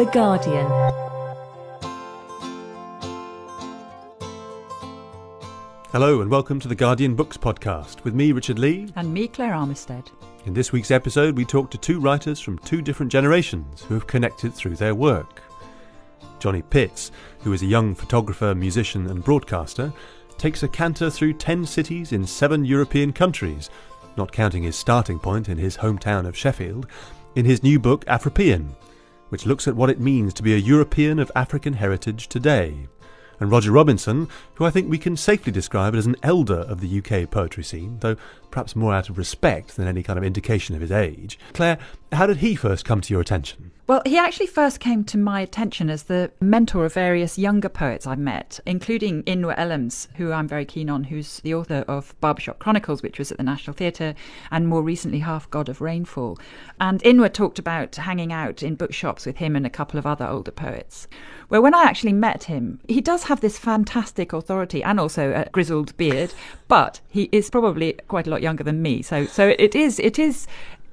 The Guardian. Hello and welcome to the Guardian Books podcast with me, Richard Lee. And me, Claire Armistead. In this week's episode, we talk to two writers from two different generations who have connected through their work. Johny Pitts, who is a young photographer, musician, and broadcaster, takes a canter through 10 cities in seven European countries, not counting his starting point in his hometown of Sheffield, in his new book Afropean, which looks at what it means to be a European of African heritage today. And Roger Robinson, who I think we can safely describe as an elder of the UK poetry scene, though perhaps more out of respect than any kind of indication of his age. Claire, how did he first come to your attention? Well, he actually first came to my attention as the mentor of various younger poets I've met, including Inua Ellams, who I'm very keen on, who's the author of Barbershop Chronicles, which was at the National Theatre, and more recently Half God of Rainfall. And Inwa talked about hanging out in bookshops with him and a couple of other older poets. Well, when I actually met him, he does have this fantastic authority and also a grizzled beard, but he is probably quite a lot younger than me. So, so it is, it is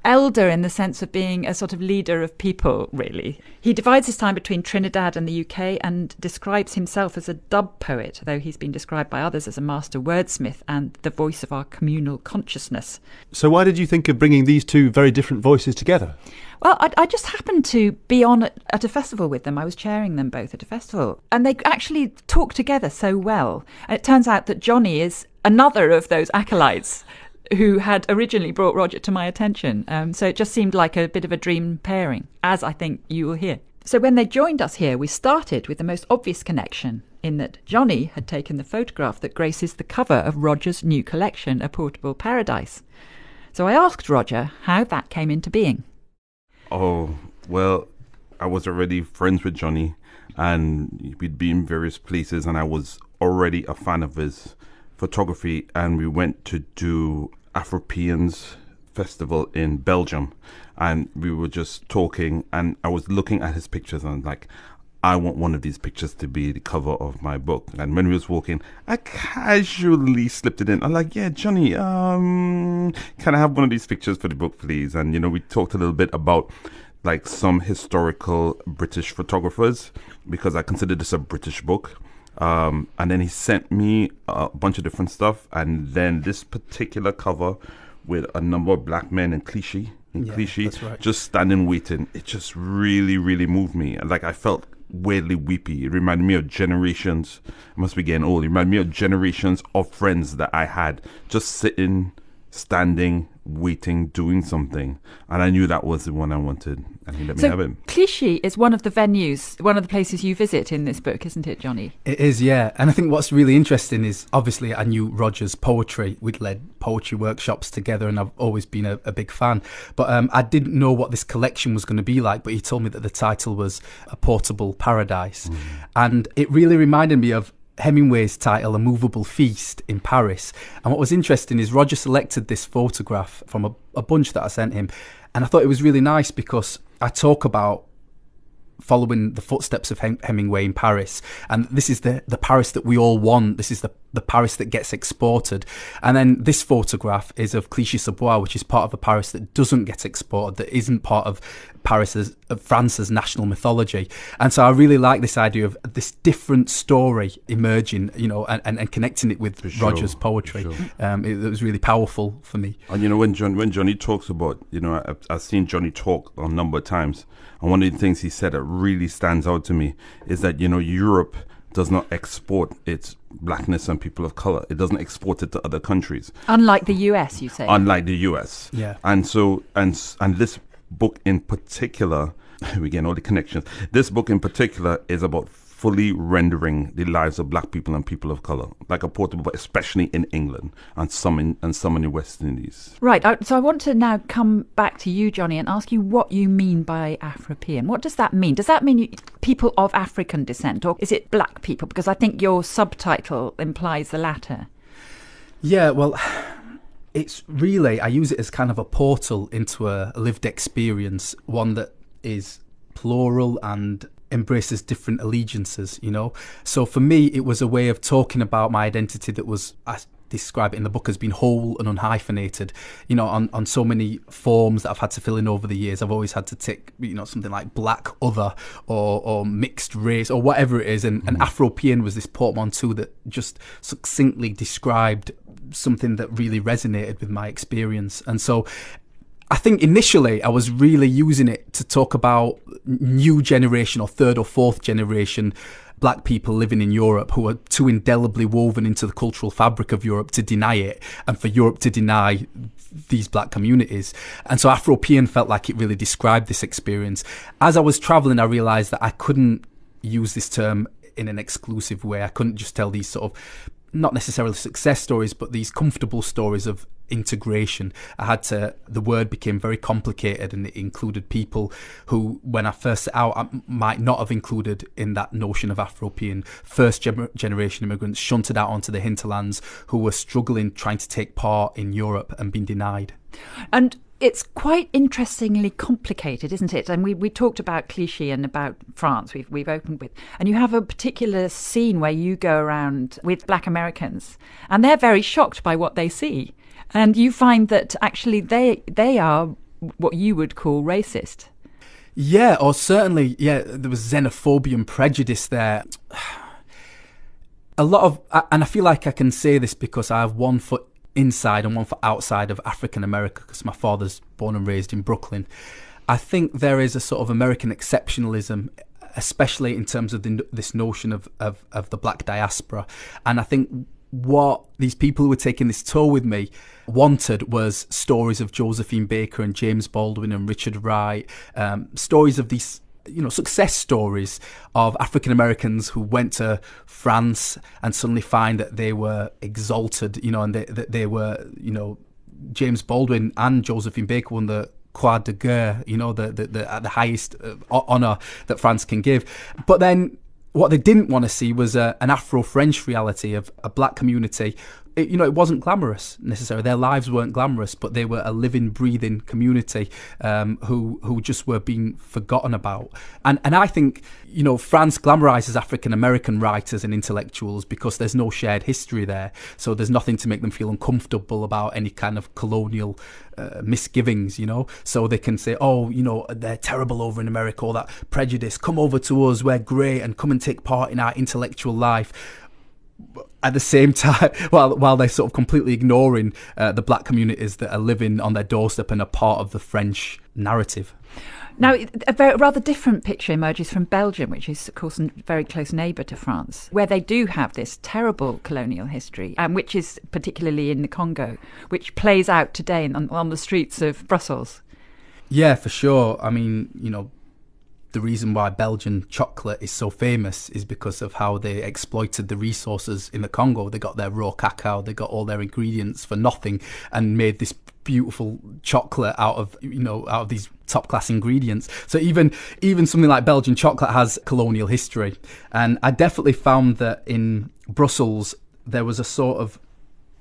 elder in the sense of being a sort of leader of people, really. He divides his time between Trinidad and the UK and describes himself as a dub poet, though he's been described by others as a master wordsmith and the voice of our communal consciousness. So, why did you think of bringing these two very different voices together? Well, I, I, just happened to be on at, at, a festival with them. I was chairing them both at a festival, and they actually talk together so well. And it turns out that Johny is another of those acolytes who had originally brought Roger to my attention. Um, so it just seemed like a bit of a dream pairing, as I think you will hear. So when they joined us here, we started with the most obvious connection in that Johny had taken the photograph that graces the cover of Roger's new collection, A Portable Paradise. So I asked Roger how that came into being. Oh, well, I was already friends with Johny and we'd been in various places and I was already a fan of his photography and we went to do Afropeans festival in Belgium and we were just talking and I was looking at his pictures and like I want one of these pictures to be the cover of my book. And when we was walking, I casually slipped it in. I'm like, yeah, Johny, um, can I have one of these pictures for the book, please? And you know, we talked a little bit about like some historical British photographers because I consider this a British book. Um, and then he sent me a bunch of different stuff, and then this particular cover with a number of black men in Clichy, in yeah, Clichy, right. just standing waiting. It just really, really moved me. Like I felt weirdly weepy. It reminded me of generations. I must be getting old. It reminded me of generations of friends that I had just sitting, standing, waiting, doing something. And I knew that was the one I wanted, and he let so me have it. Clichy is one of the venues, one of the places you visit in this book, isn't it, Johny? It is, yeah. And I think what's really interesting is obviously I knew Roger's poetry. We'd led poetry workshops together, and I've always been a, a big fan. But um, I didn't know what this collection was going to be like. But he told me that the title was A Portable Paradise. Mm. And it really reminded me of Hemingway's title, A Movable Feast in Paris. And what was interesting is Roger selected this photograph from a, a bunch that I sent him. And I thought it was really nice because I talk about following the footsteps of Hemingway in Paris. And this is the, the Paris that we all want. This is the, the Paris that gets exported. And then this photograph is of Clichy-sous-Bois, which is part of a Paris that doesn't get exported, that isn't part of Paris's, of France's national mythology. And so I really like this idea of this different story emerging, you know, and, and, and connecting it with sure, Roger's poetry. Sure. Um, it, it, was really powerful for me. And you know, when John, when Johny talks about, you know, I've, I've seen Johny talk a number of times, and one of the things he said that really stands out to me is that, you know, Europe does not export its blackness and people of color. It doesn't export it to other countries. Unlike the US, you say. Unlike the US. Yeah. And so and and this book in particular, we get all the connections. This book in particular is about fully rendering the lives of black people and people of color, like a portable, but especially in England and some in and some in the West Indies. Right. So I want to now come back to you, Johny, and ask you what you mean by Afropean. What does that mean? Does that mean you, people of African descent, or is it black people? Because I think your subtitle implies the latter. Yeah. Well. It's really, I use it as kind of a portal into a lived experience, one that is plural and embraces different allegiances, you know? So for me, it was a way of talking about my identity that was, I describe it in the book as being whole and unhyphenated. You know, on, on so many forms that I've had to fill in over the years, I've always had to tick, you know, something like black other or, or mixed race or whatever it is. And, mm. and Afropean was this portmanteau that just succinctly described something that really resonated with my experience. And so I think initially I was really using it to talk about new generation or third or fourth generation black people living in Europe who are too indelibly woven into the cultural fabric of Europe to deny it and for Europe to deny these black communities. And so Afropean felt like it really described this experience. As I was traveling, I realized that I couldn't use this term in an exclusive way. I couldn't just tell these sort of not necessarily success stories, but these comfortable stories of integration. I had to, the word became very complicated and it included people who, when I first set out, I might not have included in that notion of Afropean first generation immigrants shunted out onto the hinterlands who were struggling trying to take part in Europe and being denied. And it's quite interestingly complicated, isn't it? And we, we talked about Clichy and about France, we've, we've opened with. And you have a particular scene where you go around with black Americans, and they're very shocked by what they see. And you find that actually they, they are what you would call racist. Yeah, or certainly, yeah, there was xenophobia and prejudice there. A lot of, and I feel like I can say this because I have one foot inside and one for outside of African America because my father's born and raised in Brooklyn. I think there is a sort of American exceptionalism, especially in terms of the, this notion of, of, of the black diaspora. And I think what these people who were taking this tour with me wanted was stories of Josephine Baker and James Baldwin and Richard Wright, um, stories of these you know success stories of African Americans who went to France and suddenly find that they were exalted, you know, and that they, they were, you know, James Baldwin and Josephine Baker won the Croix de Guerre, you know, the the, the, the highest uh, honor that France can give. But then what they didn't want to see was a, an Afro-French reality of a black community it, you know, it wasn't glamorous necessarily. Their lives weren't glamorous, but they were a living, breathing community um, who who just were being forgotten about. And and I think you know France glamorizes African American writers and intellectuals because there's no shared history there, so there's nothing to make them feel uncomfortable about any kind of colonial uh, misgivings, you know. So they can say, oh, you know, they're terrible over in America, all that prejudice. Come over to us, we're great, and come and take part in our intellectual life at the same time, while while they're sort of completely ignoring uh, the black communities that are living on their doorstep and are part of the French narrative. Now, a very, rather different picture emerges from Belgium, which is, of course, a very close neighbour to France, where they do have this terrible colonial history, and which is particularly in the Congo, which plays out today on, on the streets of Brussels. Yeah, for sure. I mean, you know, the reason why Belgian chocolate is so famous is because of how they exploited the resources in the Congo. They got their raw cacao, they got all their ingredients for nothing, and made this beautiful chocolate out of you know out of these top class ingredients. So even even something like Belgian chocolate has colonial history, and I definitely found that in Brussels there was a sort of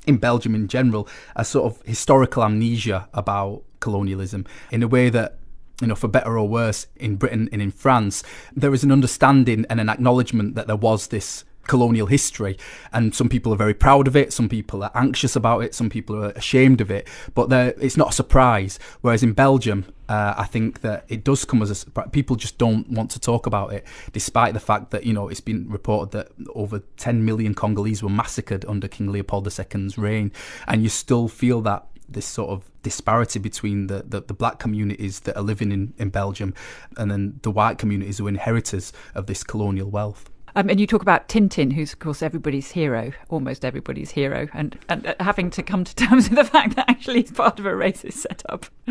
in Belgium in general a sort of historical amnesia about colonialism in a way that you know, for better or worse, in Britain and in France, there is an understanding and an acknowledgement that there was this colonial history. And some people are very proud of it, some people are anxious about it, some people are ashamed of it, but it's not a surprise. Whereas in Belgium, uh, I think that it does come as a surprise. People just don't want to talk about it, despite the fact that, you know, it's been reported that over 10 million Congolese were massacred under King Leopold II's reign. And you still feel that this sort of disparity between the, the, the, black communities that are living in, in Belgium and then the white communities who are inheritors of this colonial wealth. Um, and you talk about Tintin, who's of course everybody's hero, almost everybody's hero, and, and uh, having to come to terms with the fact that actually he's part of a racist setup.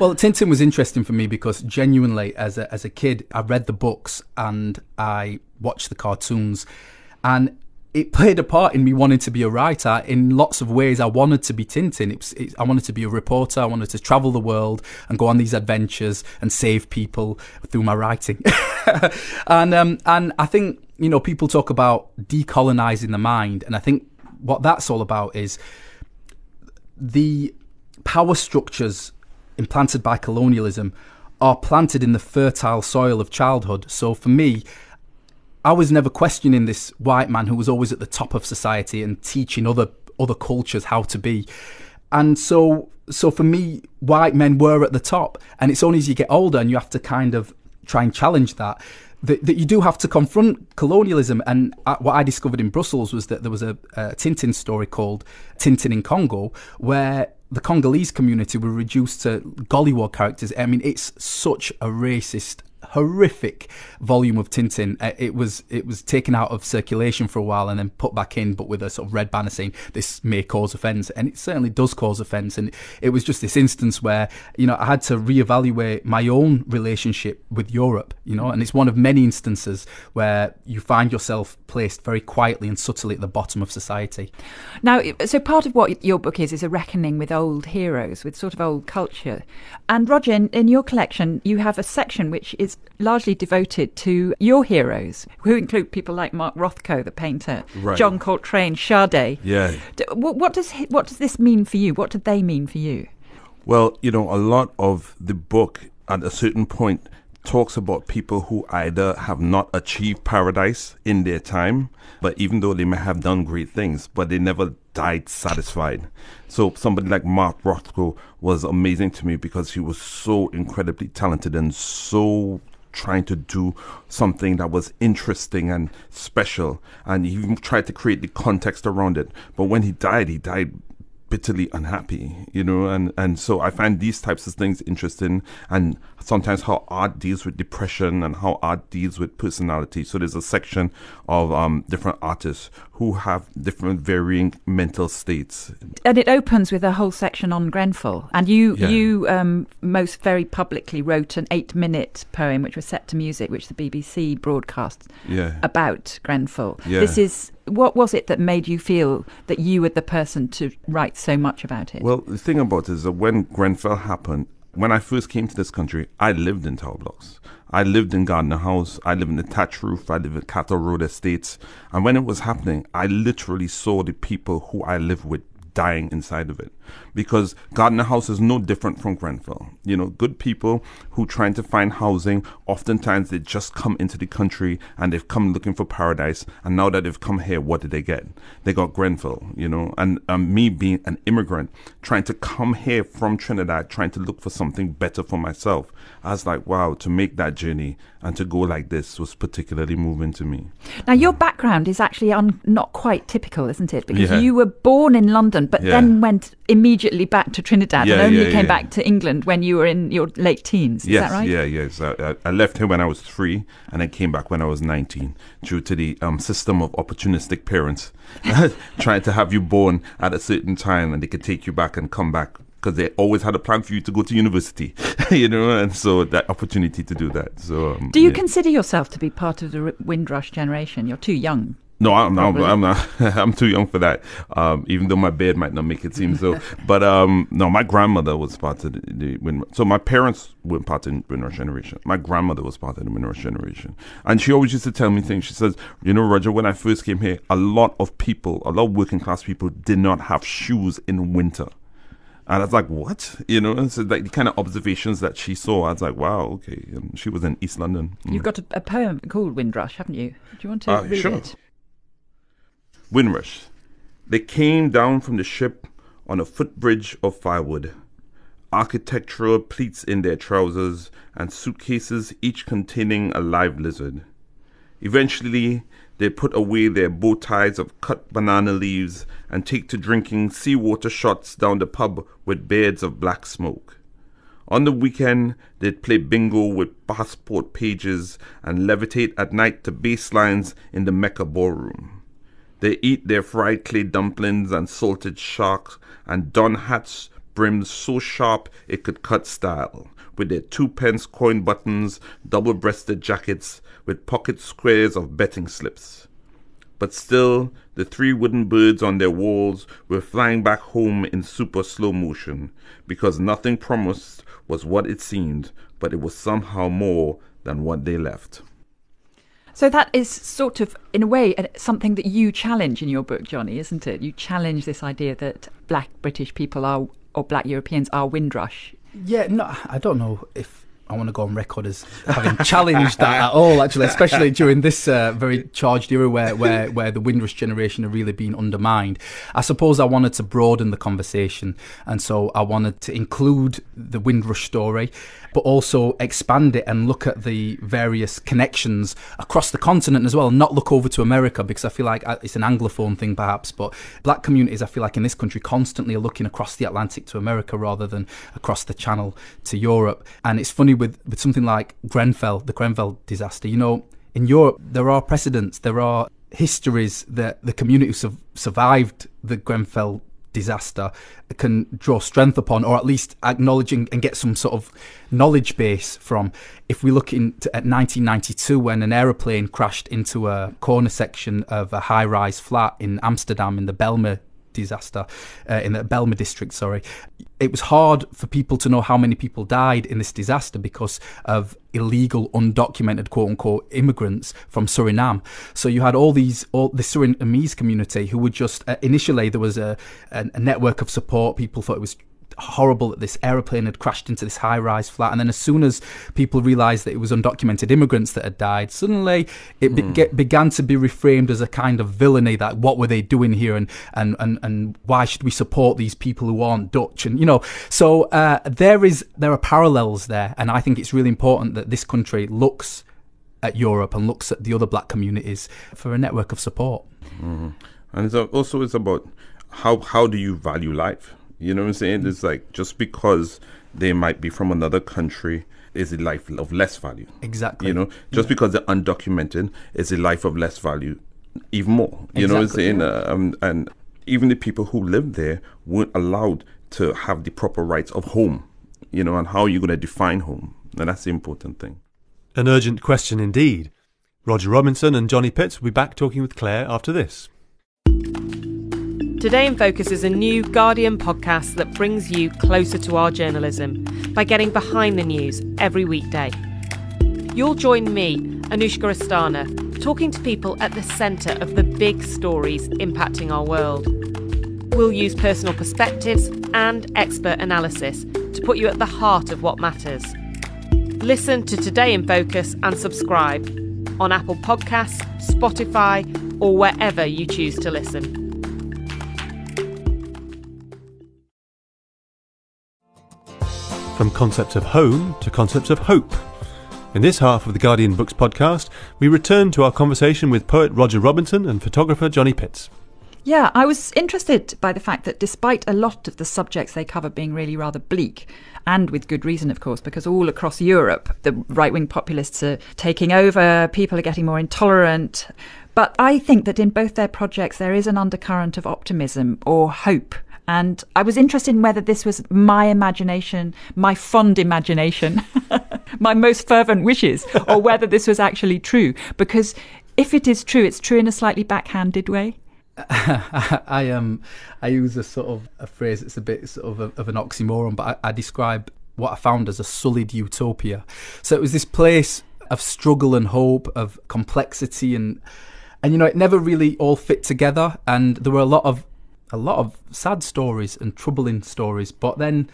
well, Tintin was interesting for me because genuinely, as a, as a kid, I read the books and I watched the cartoons, and it played a part in me wanting to be a writer in lots of ways. I wanted to be Tintin. I wanted to be a reporter. I wanted to travel the world and go on these adventures and save people through my writing. and um, and I think you know people talk about decolonizing the mind, and I think what that's all about is the power structures implanted by colonialism are planted in the fertile soil of childhood. So for me, I was never questioning this white man who was always at the top of society and teaching other other cultures how to be. And so, so for me, white men were at the top, and it's only as you get older and you have to kind of try and challenge that that, that you do have to confront colonialism. And what I discovered in Brussels was that there was a, a Tintin story called Tintin in Congo, where the Congolese community were reduced to gollywog characters. I mean, it's such a racist horrific volume of Tintin. Uh, it was it was taken out of circulation for a while and then put back in, but with a sort of red banner saying this may cause offence, and it certainly does cause offence. And it was just this instance where you know I had to reevaluate my own relationship with Europe. You know, and it's one of many instances where you find yourself placed very quietly and subtly at the bottom of society. Now, so part of what your book is is a reckoning with old heroes, with sort of old culture. And Roger, in, in your collection, you have a section which is largely devoted to your heroes, who include people like Mark Rothko, the painter, right. John Coltrane, Sade. Yeah. What, what, does what does this mean for you? What did they mean for you? Well, you know, a lot of the book at a certain point talks about people who either have not achieved paradise in their time, but even though they may have done great things, but they never died satisfied. So somebody like Mark Rothko was amazing to me because he was so incredibly talented and so trying to do something that was interesting and special. And he even tried to create the context around it. But when he died he died bitterly unhappy, you know, and, and so I find these types of things interesting. And sometimes how art deals with depression and how art deals with personality. So there's a section of um, different artists who have different varying mental states. And it opens with a whole section on Grenfell. And you, yeah. you um, most very publicly wrote an eight minute poem which was set to music, which the BBC broadcast yeah. about Grenfell. Yeah. This is what was it that made you feel that you were the person to write so much about it? Well, the thing about it is that when Grenfell happened, when I first came to this country, I lived in tower blocks. I lived in Gardiner House. I lived in the thatch roof. I lived in Cattle Road Estates. And when it was happening, I literally saw the people who I lived with dying inside of it because Gardiner House is no different from Grenfell. You know, good people who trying to find housing, oftentimes they just come into the country and they've come looking for paradise. And now that they've come here, what did they get? They got Grenfell, you know, and um, me being an immigrant, trying to come here from Trinidad, trying to look for something better for myself. I was like, wow, to make that journey and to go like this was particularly moving to me. Now, your background is actually un- not quite typical, isn't it? Because yeah. you were born in London, but yeah. then went immediately back to Trinidad yeah, and only came back to England when you were in your late teens. Is yes, that right? Yeah, yes. I, I, left here when I was three and then came back when I was 19 due to the um, system of opportunistic parents trying to have you born at a certain time and they could take you back and come back because they always had a plan for you to go to university, you know, and so that opportunity to do that. So, um, do you yeah. consider yourself to be part of the Windrush generation? You're too young. No, I'm not. I'm not. I'm too young for that. Um, even though my bed might not make it seem so. but um, no, my grandmother was part of the, the Windrush. So my parents were part of the Windrush generation. My grandmother was part of the Windrush generation, and she always used to tell me things. She says, "You know, Roger, when I first came here, a lot of people, a lot of working class people, did not have shoes in winter." And I was like, what? You know, and so like the kind of observations that she saw, I was like, wow, okay. And she was in East London. Mm. You've got a, a, poem called Windrush, haven't you? Do you want to uh, read sure. it? Windrush. They came down from the ship on a footbridge of firewood, architectural pleats in their trousers, and suitcases each containing a live lizard. Eventually, they put away their bow ties of cut banana leaves and take to drinking seawater shots down the pub with beards of black smoke. On the weekend, they'd play bingo with passport pages and levitate at night to bass lines in the Mecca ballroom. They eat their fried clay dumplings and salted sharks and don hats brimmed so sharp it could cut style, with their two pence coin buttons, double breasted jackets, with pocket squares of betting slips. But still, the three wooden birds on their walls were flying back home in super slow motion, because nothing promised was what it seemed, but it was somehow more than what they left. So that is sort of, in a way, something that you challenge in your book, Johny, isn't it? You challenge this idea that black British people are, or black Europeans are Windrush. Yeah, no, I don't know if I want to go on record as having challenged that at all, actually, especially during this uh, very charged era where, where, where the Windrush generation are really being undermined. I suppose I wanted to broaden the conversation, and so I wanted to include the Windrush story, but also expand it and look at the various connections across the continent as well, and not look over to America because I feel like uh, it's an Anglophone thing perhaps, but black communities, I feel like in this country, constantly are looking across the Atlantic to America rather than across the Channel to Europe. And it's funny with, with something like Grenfell, the Grenfell disaster, you know, in Europe, there are precedents, there are histories that the community who survived the Grenfell disaster can draw strength upon, or at least acknowledging and get some sort of knowledge base from. If we look into at 1992, when an aeroplane crashed into a corner section of a high-rise flat in Amsterdam in the Bijlmer disaster uh, in the Belma district. Sorry, it was hard for people to know how many people died in this disaster because of illegal, undocumented quote unquote immigrants from Suriname. So you had all these, all the Surinamese community who would just uh, initially there was a, a, a network of support. People thought it was horrible that this aeroplane had crashed into this high rise flat. And then, as soon as people realised that it was undocumented immigrants that had died, suddenly it be- hmm. get, began to be reframed as a kind of villainy that what were they doing here and, and, and, and why should we support these people who aren't Dutch? And, you know, so uh, there is there are parallels there. And I think it's really important that this country looks at Europe and looks at the other black communities for a network of support. Mm-hmm. And it's also it's about how how do you value life? You know what I'm saying? It's like just because they might be from another country is a life of less value. Exactly. You know, just yeah. because they're undocumented is a life of less value, even more. You exactly, know what I'm saying? Yeah. Um, and even the people who live there weren't allowed to have the proper rights of home. You know, and how are you going to define home? And that's the important thing. An urgent question indeed. Roger Robinson and Johny Pitts will be back talking with Claire after this. Today in Focus is a new Guardian podcast that brings you closer to our journalism by getting behind the news every weekday. You'll join me, Anushka Asthana, talking to people at the centre of the big stories impacting our world. We'll use personal perspectives and expert analysis to put you at the heart of what matters. Listen to Today in Focus and subscribe on Apple Podcasts, Spotify, or wherever you choose to listen. From concepts of home to concepts of hope. In this half of the Guardian Books podcast, we return to our conversation with poet Roger Robinson and photographer Johny Pitts. Yeah, I was interested by the fact that despite a lot of the subjects they cover being really rather bleak, and with good reason, of course, because all across Europe, the right wing populists are taking over, people are getting more intolerant. But I think that in both their projects, there is an undercurrent of optimism or hope and I was interested in whether this was my imagination, my fond imagination, my most fervent wishes, or whether this was actually true. Because if it is true, it's true in a slightly backhanded way. I um I use a sort of a phrase that's a bit sort of a, of an oxymoron, but I, I describe what I found as a sullied utopia. So it was this place of struggle and hope, of complexity and and you know it never really all fit together and there were a lot of a lot of sad stories and troubling stories. But then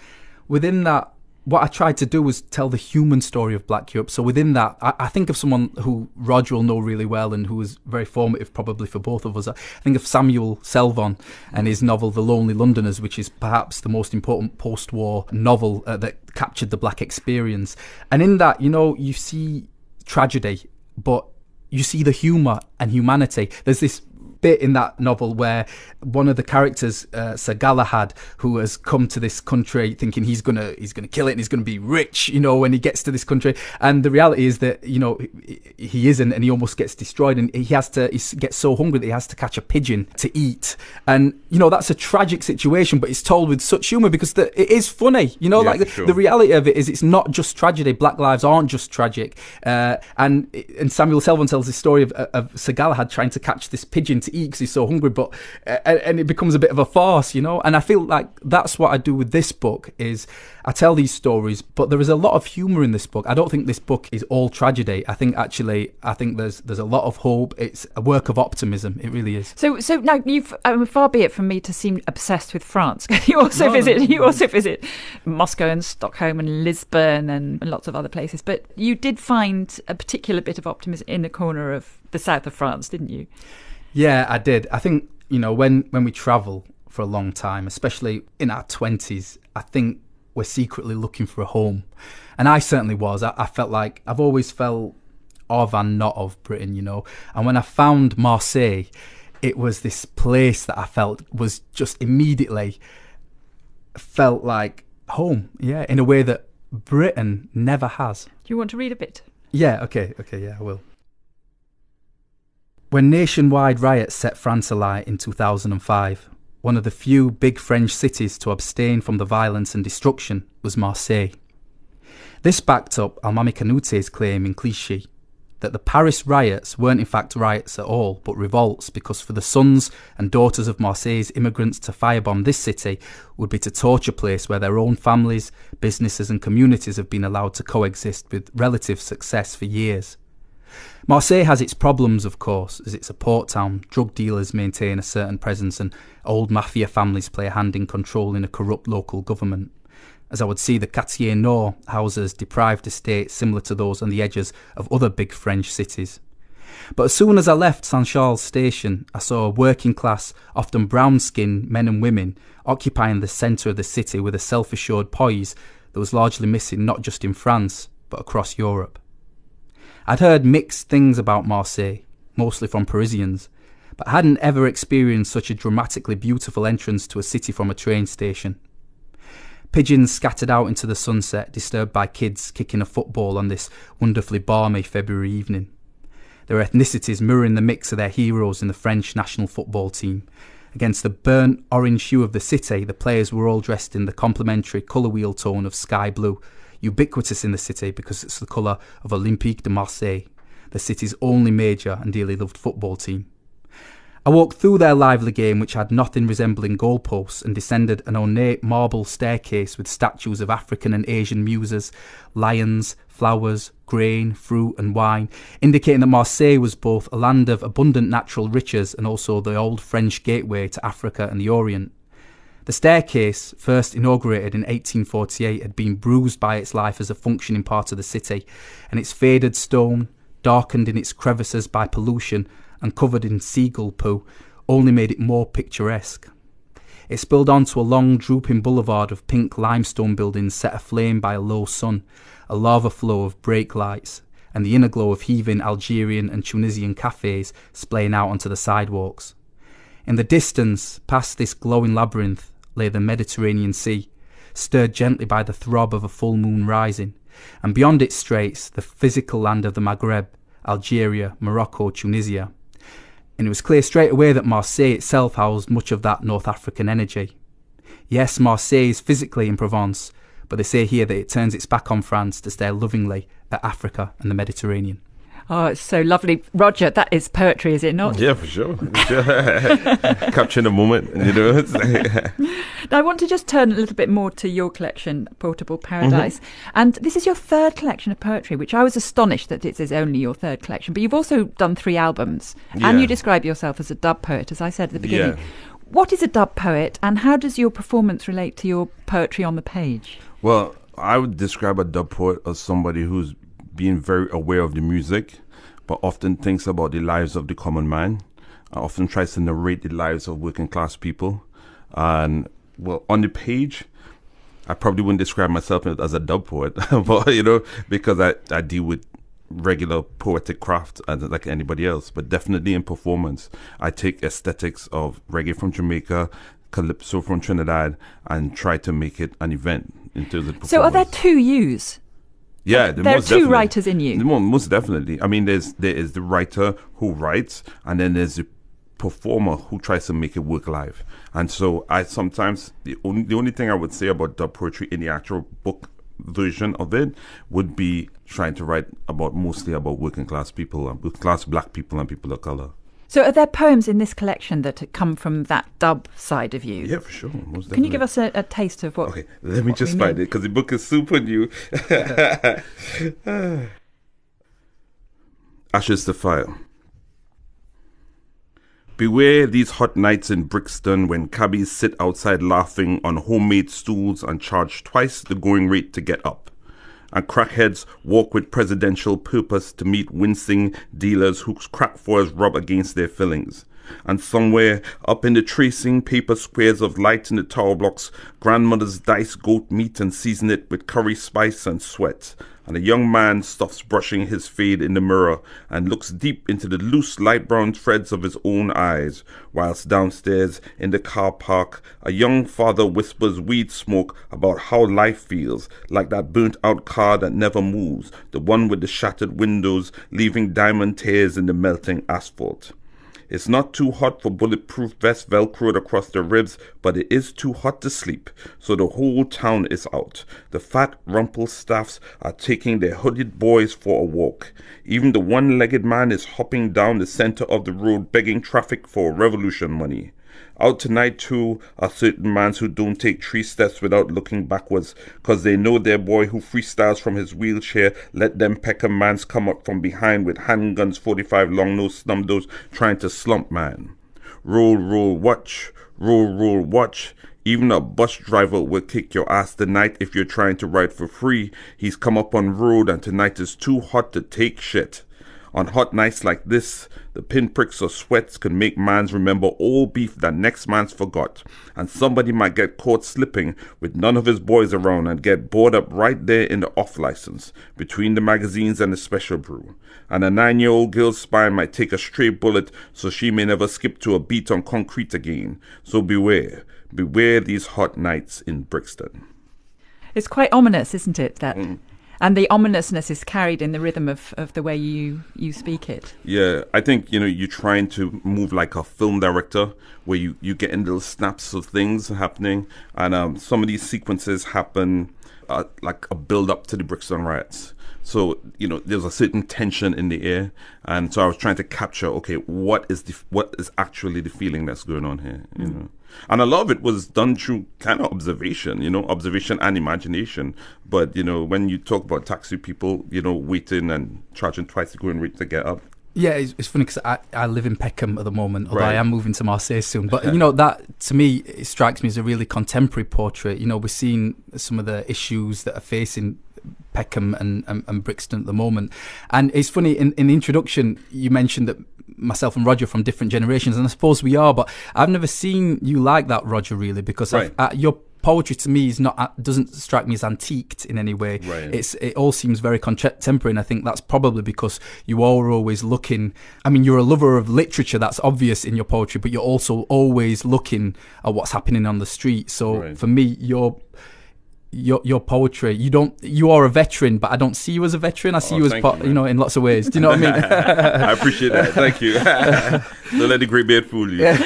within that, what I tried to do was tell the human story of Black Europe. So within that, I, I, think of someone who Roger will know really well and who was very formative probably for both of us. I think of Samuel Selvon and his novel The Lonely Londoners, which is perhaps the most important post-war novel uh, that captured the black experience. And in that, you know, you see tragedy, but you see the humour and humanity. There's this bit in that novel where one of the characters, uh, Sir Galahad, who has come to this country thinking he's gonna he's gonna kill it and he's gonna be rich, you know, when he gets to this country, and the reality is that you know he isn't, and he almost gets destroyed, and he has to he gets so hungry that he has to catch a pigeon to eat, and you know that's a tragic situation, but it's told with such humour because the, it is funny, you know, yeah, like the, sure. the, reality of it is it's not just tragedy. Black lives aren't just tragic, uh, and and Samuel Selvon tells the story of, of Sir Galahad trying to catch this pigeon to to eat because he's so hungry. But and, and it becomes a bit of a farce, you know. And I feel like that's what I do with this book is I tell these stories, but there is a lot of humour in this book. I don't think this book is all tragedy. I think actually, I think there's there's a lot of hope. It's a work of optimism. It really is. So so now you've um, far be it from me to seem obsessed with France. you also no, visit no, no, you also visit Moscow and Stockholm and Lisbon and, and lots of other places. But you did find a particular bit of optimism in the corner of the south of France, didn't you? Yeah, I did. I think you know when when we travel for a long time, especially in our twenties, I think we're secretly looking for a home, and I certainly was. I, I felt like I've always felt of and not of Britain, you know. And when I found Marseille, it was this place that I felt was just immediately felt like home. Yeah, in a way that Britain never has. Do you want to read a bit? Yeah. Okay. Okay. Yeah, I will. When nationwide riots set France alight in 2005, one of the few big French cities to abstain from the violence and destruction was Marseille. This backed up Almamy Kanouté's claim in Clichy that the Paris riots weren't in fact riots at all, but revolts, because for the sons and daughters of Marseille's immigrants to firebomb this city would be to torture a place where their own families, businesses, and communities have been allowed to coexist with relative success for years. Marseille has its problems, of course, as it's a port town. Drug dealers maintain a certain presence, and old mafia families play a hand in controlling a corrupt local government. As I would see, the Quartier Nord houses deprived estates similar to those on the edges of other big French cities. But as soon as I left Saint Charles station, I saw working class, often brown skinned men and women occupying the centre of the city with a self assured poise that was largely missing not just in France, but across Europe. I'd heard mixed things about Marseille, mostly from Parisians, but hadn't ever experienced such a dramatically beautiful entrance to a city from a train station. Pigeons scattered out into the sunset, disturbed by kids kicking a football on this wonderfully balmy February evening. Their ethnicities mirroring the mix of their heroes in the French national football team. Against the burnt orange hue of the city, the players were all dressed in the complementary colour wheel tone of sky blue, ubiquitous in the city because it's the colour of Olympique de Marseille, the city's only major and dearly loved football team. I walked through their lively game, which had nothing resembling goalposts, and descended an ornate marble staircase with statues of African and Asian muses, lions, flowers, grain, fruit, and wine, indicating that Marseille was both a land of abundant natural riches and also the old French gateway to Africa and the Orient. The staircase, first inaugurated in 1848, had been bruised by its life as a functioning part of the city, and its faded stone, darkened in its crevices by pollution and covered in seagull poo, only made it more picturesque. It spilled onto a long, drooping boulevard of pink limestone buildings set aflame by a low sun, a lava flow of brake lights, and the inner glow of heaving Algerian and Tunisian cafes splaying out onto the sidewalks. In the distance, past this glowing labyrinth, lay the Mediterranean Sea, stirred gently by the throb of a full moon rising, and beyond its straits the physical land of the Maghreb, Algeria, Morocco, Tunisia. And it was clear straight away that Marseille itself housed much of that North African energy. Yes, Marseille is physically in Provence, but they say here that it turns its back on France to stare lovingly at Africa and the Mediterranean. Oh, it's so lovely. Roger, that is poetry, is it not? Yeah, for sure. Capturing a moment, you know. now, I want to just turn a little bit more to your collection, Portable Paradise. Mm-hmm. And this is your third collection of poetry, which I was astonished that it is only your third collection. But you've also done three albums, yeah. and you describe yourself as a dub poet, as I said at the beginning. Yeah. What is a dub poet, and how does your performance relate to your poetry on the page? Well, I would describe a dub poet as somebody who's being very aware of the music, but often thinks about the lives of the common man. I often tries to narrate the lives of working class people. And well, on the page, I probably wouldn't describe myself as a dub poet, but you know, because I, I deal with regular poetic craft like anybody else, but definitely in performance, I take aesthetics of reggae from Jamaica, calypso from Trinidad, and try to make it an event in terms of performance. So, are there two U's? Yeah, the there are two writers in you. Most definitely. I mean, there's there is the writer who writes, and then there's the performer who tries to make it work live. And so I sometimes the only the only thing I would say about dub poetry in the actual book version of it would be trying to write about mostly about working class people, working class black people, and people of color. So, are there poems in this collection that come from that dub side of you? Yeah, for sure. Can you give us a, a taste of what? Okay, let me just find mean? it because the book is super new. Ashes to fire. Beware these hot nights in Brixton when cabbies sit outside laughing on homemade stools and charge twice the going rate to get up. And crackheads walk with presidential purpose to meet wincing dealers whose crack fours rub against their fillings. And somewhere up in the tracing paper squares of light in the tower blocks, grandmothers dice goat meat and season it with curry spice and sweat. And a young man stops brushing his fade in the mirror and looks deep into the loose light brown threads of his own eyes, whilst downstairs in the car park, a young father whispers weed smoke about how life feels, like that burnt out car that never moves, the one with the shattered windows, leaving diamond tears in the melting asphalt. It's not too hot for bulletproof vests velcroed across the ribs, but it is too hot to sleep. So the whole town is out. The fat rumple staffs are taking their hooded boys for a walk. Even the one legged man is hopping down the center of the road begging traffic for revolution money. Out tonight, too, are certain mans who don't take three steps without looking backwards, 'cause they know their boy who freestyles from his wheelchair let them Peckham mans come up from behind with handguns, 45 long nose snumdos trying to slump man. Roll, roll, watch, roll, roll, watch. Even a bus driver will kick your ass tonight if you're trying to ride for free. He's come up on road and tonight is too hot to take shit. On hot nights like this, the pinpricks or sweats can make mans remember all beef that next man's forgot, and somebody might get caught slipping with none of his boys around and get bored up right there in the off license, between the magazines and the special brew. And a nine year old girl's spine might take a stray bullet so she may never skip to a beat on concrete again. So beware, beware these hot nights in Brixton. It's quite ominous, isn't it? That, Mm. And the ominousness is carried in the rhythm of, of the way you you speak it. Yeah, I think you know you're trying to move like a film director, where you you get in little snaps of things happening, and um, some of these sequences happen uh, like a build up to the Brixton riots. So you know there's a certain tension in the air, and so I was trying to capture okay what is the what is actually the feeling that's going on here, you know. And a lot of it was done through kind of observation, you know, observation and imagination. But you know, when you talk about taxi people, you know, waiting and charging twice the going rate to get up, Yeah, it's, it's funny because I, I live in Peckham at the moment, although I am moving to Marseille soon. But you know that to me it strikes me as a really contemporary portrait. You know, we're seeing some of the issues that are facing Peckham and, and, and Brixton at the moment. And it's funny in, in the introduction you mentioned that myself and Roger from different generations, and I suppose we are. But I've never seen you like that, Roger, really, because Right. uh, your poetry to me is not uh, doesn't strike me as antiqued in any way. Right. It's it all seems very contemporary, and I think that's probably because you are always looking. I mean, you're a lover of literature. That's obvious in your poetry, but you're also always looking at what's happening on the street. So Right. for me, your your your poetry, you don't you are a veteran, but I don't see you as a veteran. I see Oh, you as thank po- you, you, know in lots of ways. Do you know what I mean? I appreciate that. Thank you. Don't let the grey beard fool you.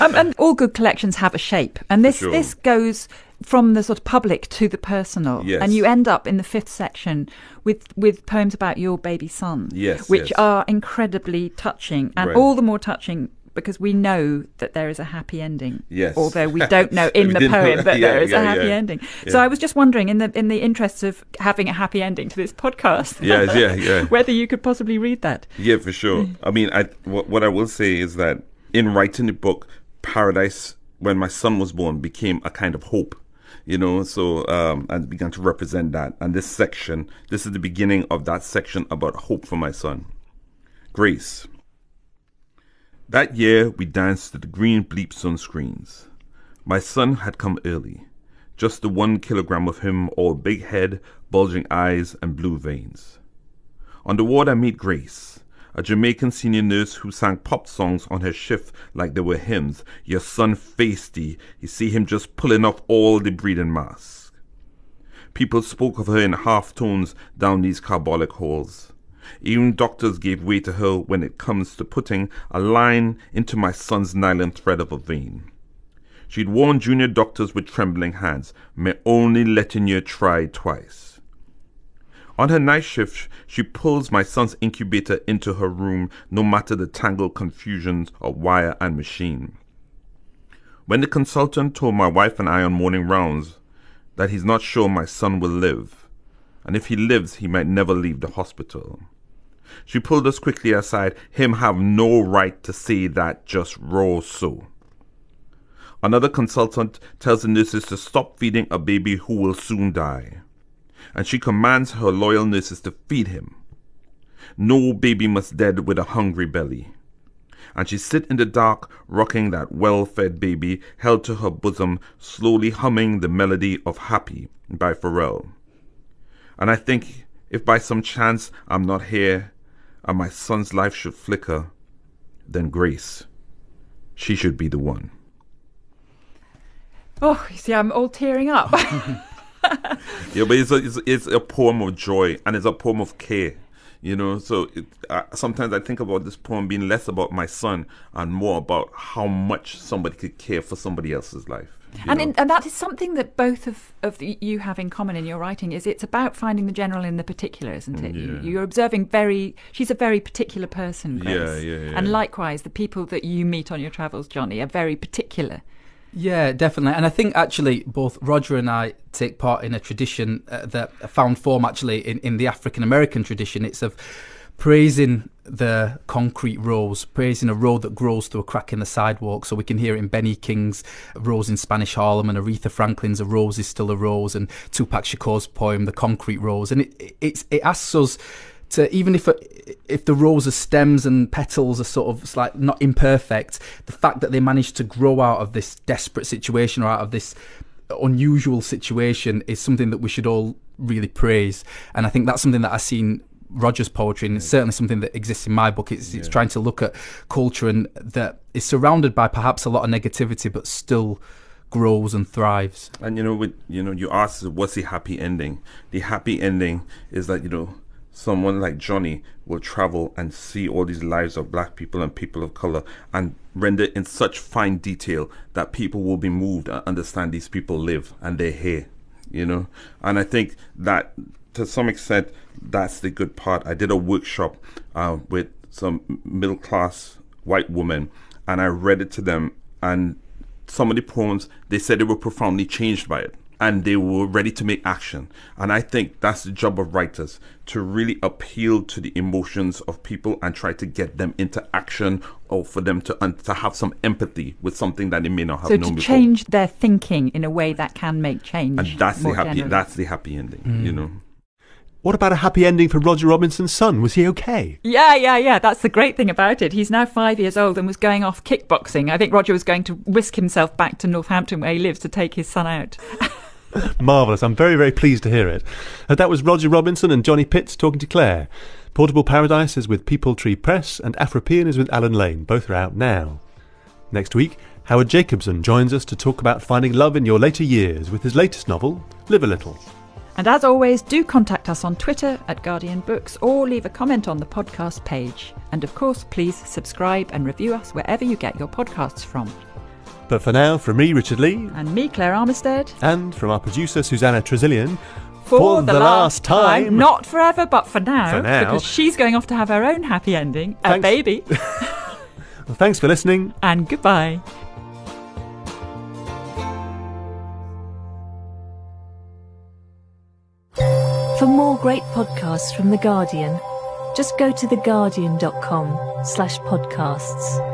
Um, and all good collections have a shape, and this sure. this goes from the sort of public to the personal, Yes. and you end up in the fifth section with with poems about your baby son, Yes, which yes. are incredibly touching, and Right. all the more touching because we know that there is a happy ending. Yes. although we don't know in the poem that. Yeah, there is yeah, a happy yeah. ending. So I was just wondering, in the in the interests of having a happy ending to this podcast, Yes, yeah, yeah. whether you could possibly read that. Yeah, for sure. I mean, I what, what I will say is that in writing the book, Paradise, when my son was born, became a kind of hope. You know, so um, and began to represent that. And this section, this is the beginning of that section about hope for my son. Grace. That year, we danced to the green bleep sunscreens. My son had come early. Just the one kilogram of him, all big head, bulging eyes, and blue veins. On the ward, I meet Grace, a Jamaican senior nurse who sang pop songs on her shift like they were hymns. Your son feisty, you see him just pulling off all the breathing masks. People spoke of her in half tones down these carbolic halls. Even doctors gave way to her when it comes to putting a line into my son's nylon thread of a vein. She'd warned junior doctors with trembling hands, may only letting you try twice. On her night shift, she pulls my son's incubator into her room, no matter the tangled confusions of wire and machine. When the consultant told my wife and I on morning rounds that he's not sure my son will live, and if he lives, he might never leave the hospital. She pulled us quickly aside. Him have no right to say that just raw so. Another consultant tells the nurses to stop feeding a baby who will soon die, and she commands her loyal nurses to feed him. No baby must dead with a hungry belly. And she sit in the dark, rocking that well-fed baby held to her bosom, slowly humming the melody of Happy by Pharrell. And I think if by some chance I'm not here, and my son's life should flicker, then Grace, she should be the one. Oh, you see, I'm all tearing up. yeah, but it's a, it's, it's, a poem of joy and it's a poem of care. You know, so it, sometimes I think about this poem being less about my son and more about how much somebody could care for somebody else's life. And, in, and that is something that both of, of the, you have in common in your writing is it's about finding the general in the particular, isn't it? Yeah. You, are observing very she's a very particular person, Grace. Yeah, yeah, yeah. And likewise, the people that you meet on your travels, Johny, are very particular. Yeah, definitely. And I think actually both Roger and I take part in a tradition uh, that found form actually in, in the African American tradition. It's of praising the concrete rose, praising a road that grows through a crack in the sidewalk. So we can hear it in Benny King's Rose in Spanish Harlem and Aretha Franklin's A Rose is Still a Rose and Tupac Shakur's poem The Concrete Rose. And it, it, it asks us to, even if uh, if the rose's stems and petals are sort of like not imperfect, the fact that they managed to grow out of this desperate situation or out of this unusual situation is something that we should all really praise. And I think that's something that I've seen Roger's poetry, and it's certainly something that exists in my book. It's, yeah. it's trying to look at culture and that is surrounded by perhaps a lot of negativity, but still grows and thrives. And you know, with you know, you ask what's the happy ending? The happy ending is that you know someone like Johny will travel and see all these lives of black people and people of color and render in such fine detail that people will be moved and understand these people live and they're here, you know. And I think that to some extent that's the good part. I did a workshop uh, with some middle class white women, and I read it to them. And some of the poems, they said they were profoundly changed by it, and they were ready to make action. And I think that's the job of writers to really appeal to the emotions of people and try to get them into action, or for them to to have some empathy with something that they may not have so known to before. change their thinking in a way that can make change. And that's the happy. Generally. That's the happy ending. Mm. You know. What about a happy ending for Roger Robinson's son? Was he okay? Yeah, yeah, yeah. That's the great thing about it. He's now five years old and was going off kickboxing. I think Roger was going to whisk himself back to Northampton where he lives to take his son out. Marvellous. I'm very, very pleased to hear it. Uh, that was Roger Robinson and Johny Pitts talking to Claire. Portable Paradise is with Peepal Tree Press and Afropean is with Allen Lane. Both are out now. Next week, Howard Jacobson joins us to talk about finding love in your later years with his latest novel, Live a Little. And as always, do contact us on Twitter at Guardian Books or leave a comment on the podcast page. And of course, please subscribe and review us wherever you get your podcasts from. But for now, from me, Richard Lea. And me, Claire Armistead. And from our producer, Susannah Tresilian. For, for the, the, last time, time, Not forever, but for now. For now. Because she's going off to have her own happy ending. A baby. well, thanks for listening. And goodbye. For more great podcasts from The Guardian, just go to theguardian.com slash podcasts.